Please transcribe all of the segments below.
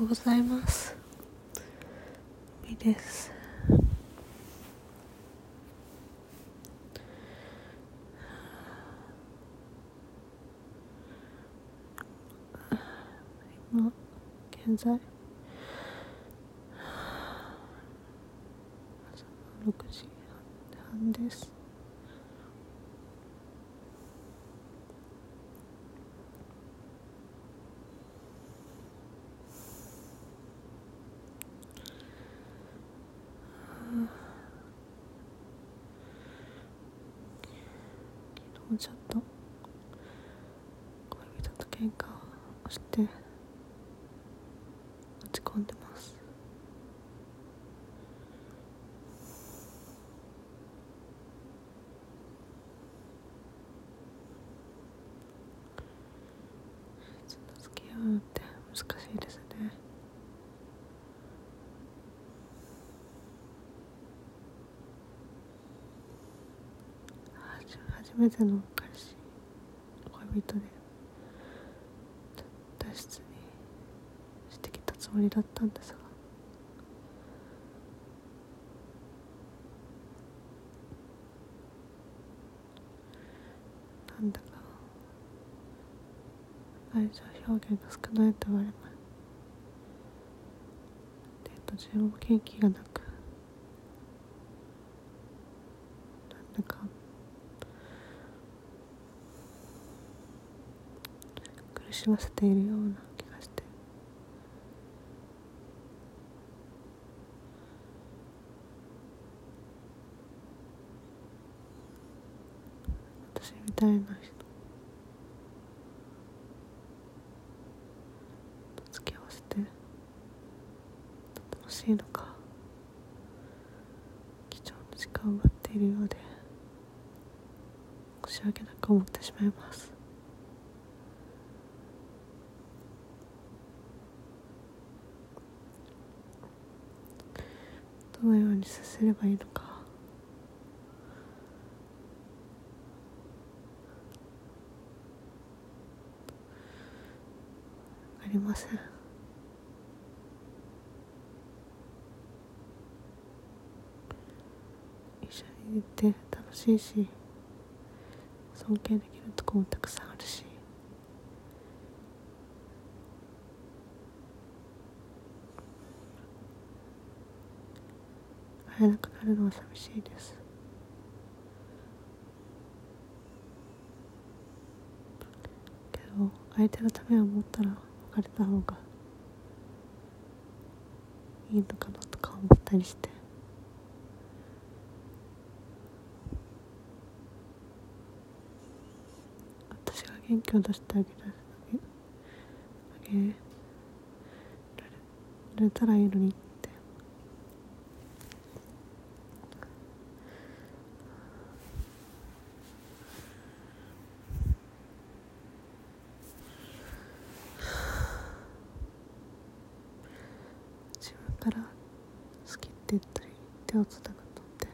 うございます。みです。今現在。朝の6時半です。昨日ちょっと。恋人と喧嘩をして落ち込んでます。ちょっと付き合うって難しいですねはじ初めての彼氏。恋人で脱出にしてきたつもりだったんですが。なんだか愛情表現が少ないと言われます。デート中も元気がなくなんだか苦しませているような気がして。私みたいな人。と付き合わせて。楽しいのか。貴重な時間を奪っているようで。申し訳なく思ってしまいます。どのように接すればいいのか。わかりません。一緒にいて楽しいし尊敬できるとこもたくさんあるし。会えなくなるのは寂しいです。けど相手のためを思ったら別れた方がいいのかなとか思ったりして。私が元気を出してあげられあげられたらいいのにって自分から好きって言ったり手をつなぐのって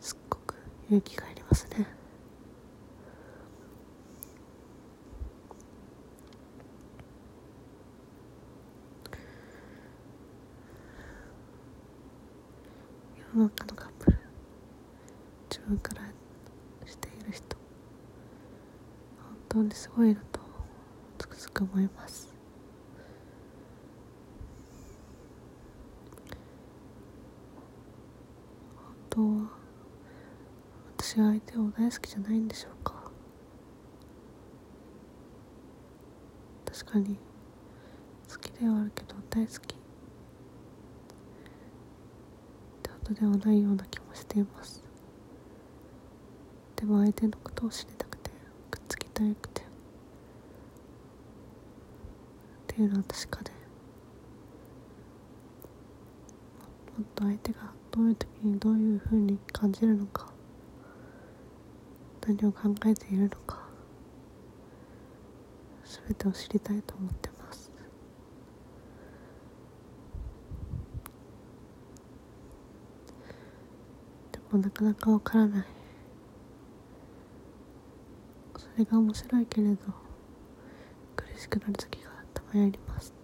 すっごく勇気がいりますね。世の中のカップル自分からしている人本当にすごいなとつくづく思います。本当は私は相手を大好きじゃないんでしょうか。確かに好きではあるけど大好き。ってことではないような気もしています。でも相手のことを知りたくてくっつきたくて。っていうのは確かで。もっと相手がどういう時にどういうふうに感じるのか何を考えているのか全てを知りたいと思ってます。でもなかなかわからない。それが面白いけれど苦しくなる時がたまにあります。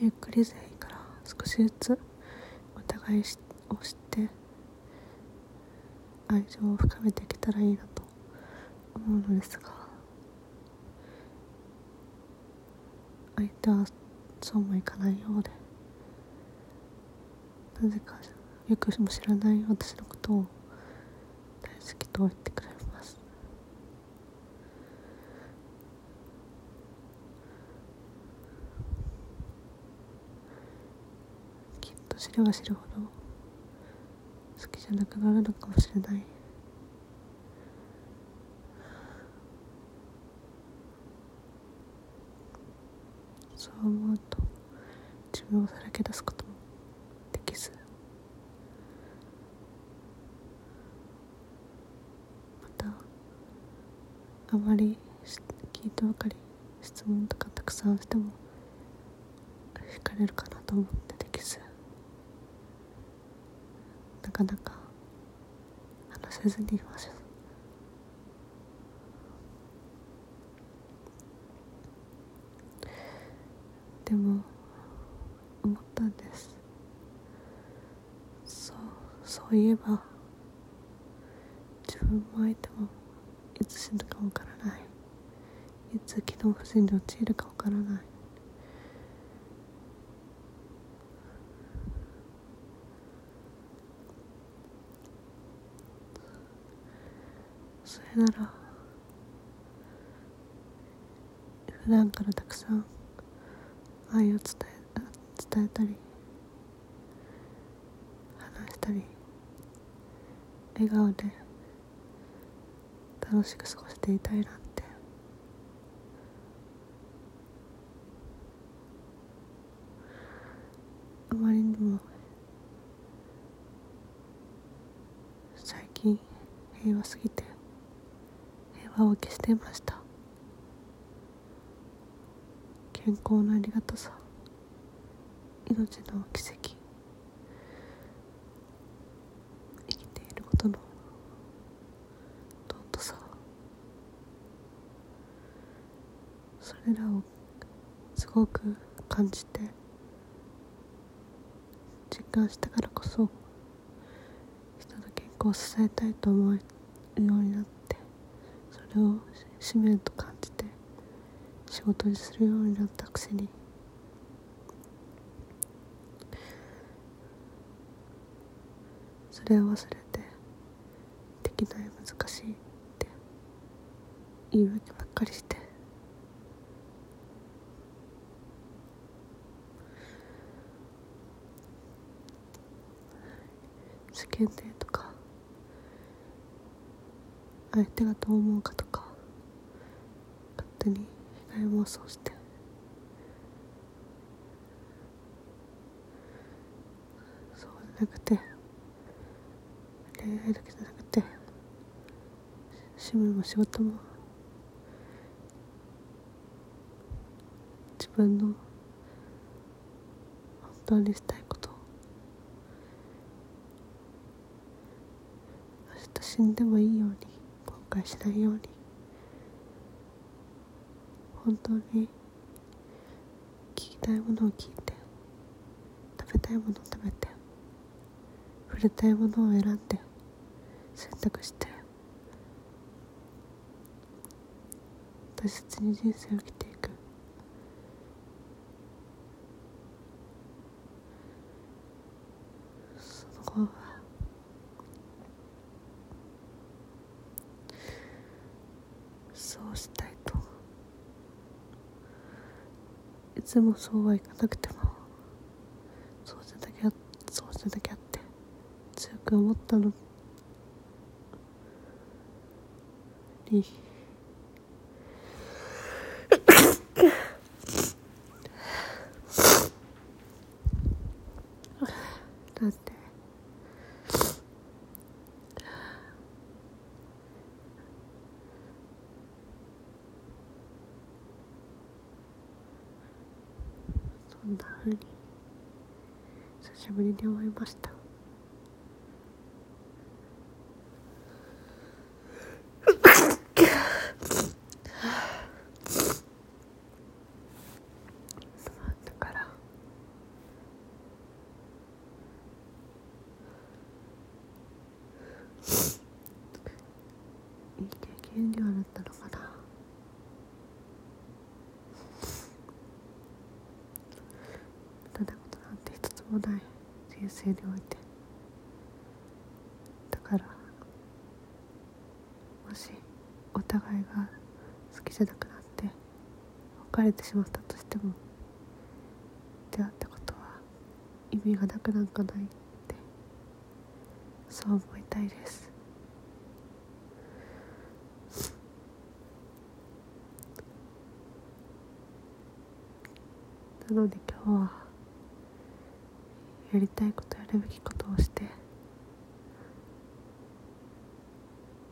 ゆっくりでいいから少しずつお互いを知って愛情を深めていけたらいいなと思うのですが相手はそうもいかないようでなぜかよくも知らない私のことを大好きと言ってくれますきっと知れば知るほど好きじゃなくなるのかもしれない。そう思うと自分をさらけ出すこともできずまたあまり聞いてばかり質問とかたくさんしても惹かれるかなと思ってできずなかなか話せずにいますでも思ったんです。そうそういえば自分も相手もいつ死ぬかわからない。いつ機能不全に陥るかわからないそれなら。普段からたくさん愛を伝え伝えたり話したり笑顔で楽しく過ごしていたいなんて。あまりにも最近平和すぎて平和を消していました。健康のありがたさ。命の奇跡。生きていることの尊さ。それらをすごく感じて実感したからこそ人の健康を支えたいと思うようになってそれを使命と感じて仕事にするようになったくせに。それを忘れてできない難しいって言い訳ばっかりして。世間体とか相手がどう思うかとか勝手に被害妄想して。そうじゃなくて恋愛だけじゃなくて趣味も仕事も自分の本当にしたいこと明日死んでもいいように後悔しないように。本当に聞きたいものを聞いて食べたいものを食べて触れたいものを選んで選択して大切に人生を生きていく。その方がそうしたいといつもそうはいかなくてもそうじゃなきゃそうじゃなきゃって強く思ったのになんてそんな風に久しぶりに思いましただからリニューアルなのかな無駄なことなんて一つもない人生においてだからもしお互いが好きじゃなくなって別れてしまったとしても出会ったことは意味がなくなんかないってそう思いたいです。なので今日はやりたいことやるべきことをして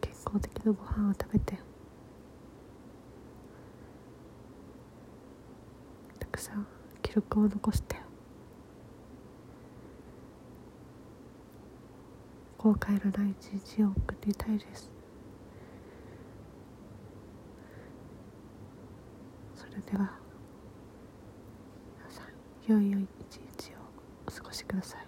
健康的なご飯を食べてたくさん記録を残して後悔のない一日を送りたいです。それでは皆さん良い良い一日。ください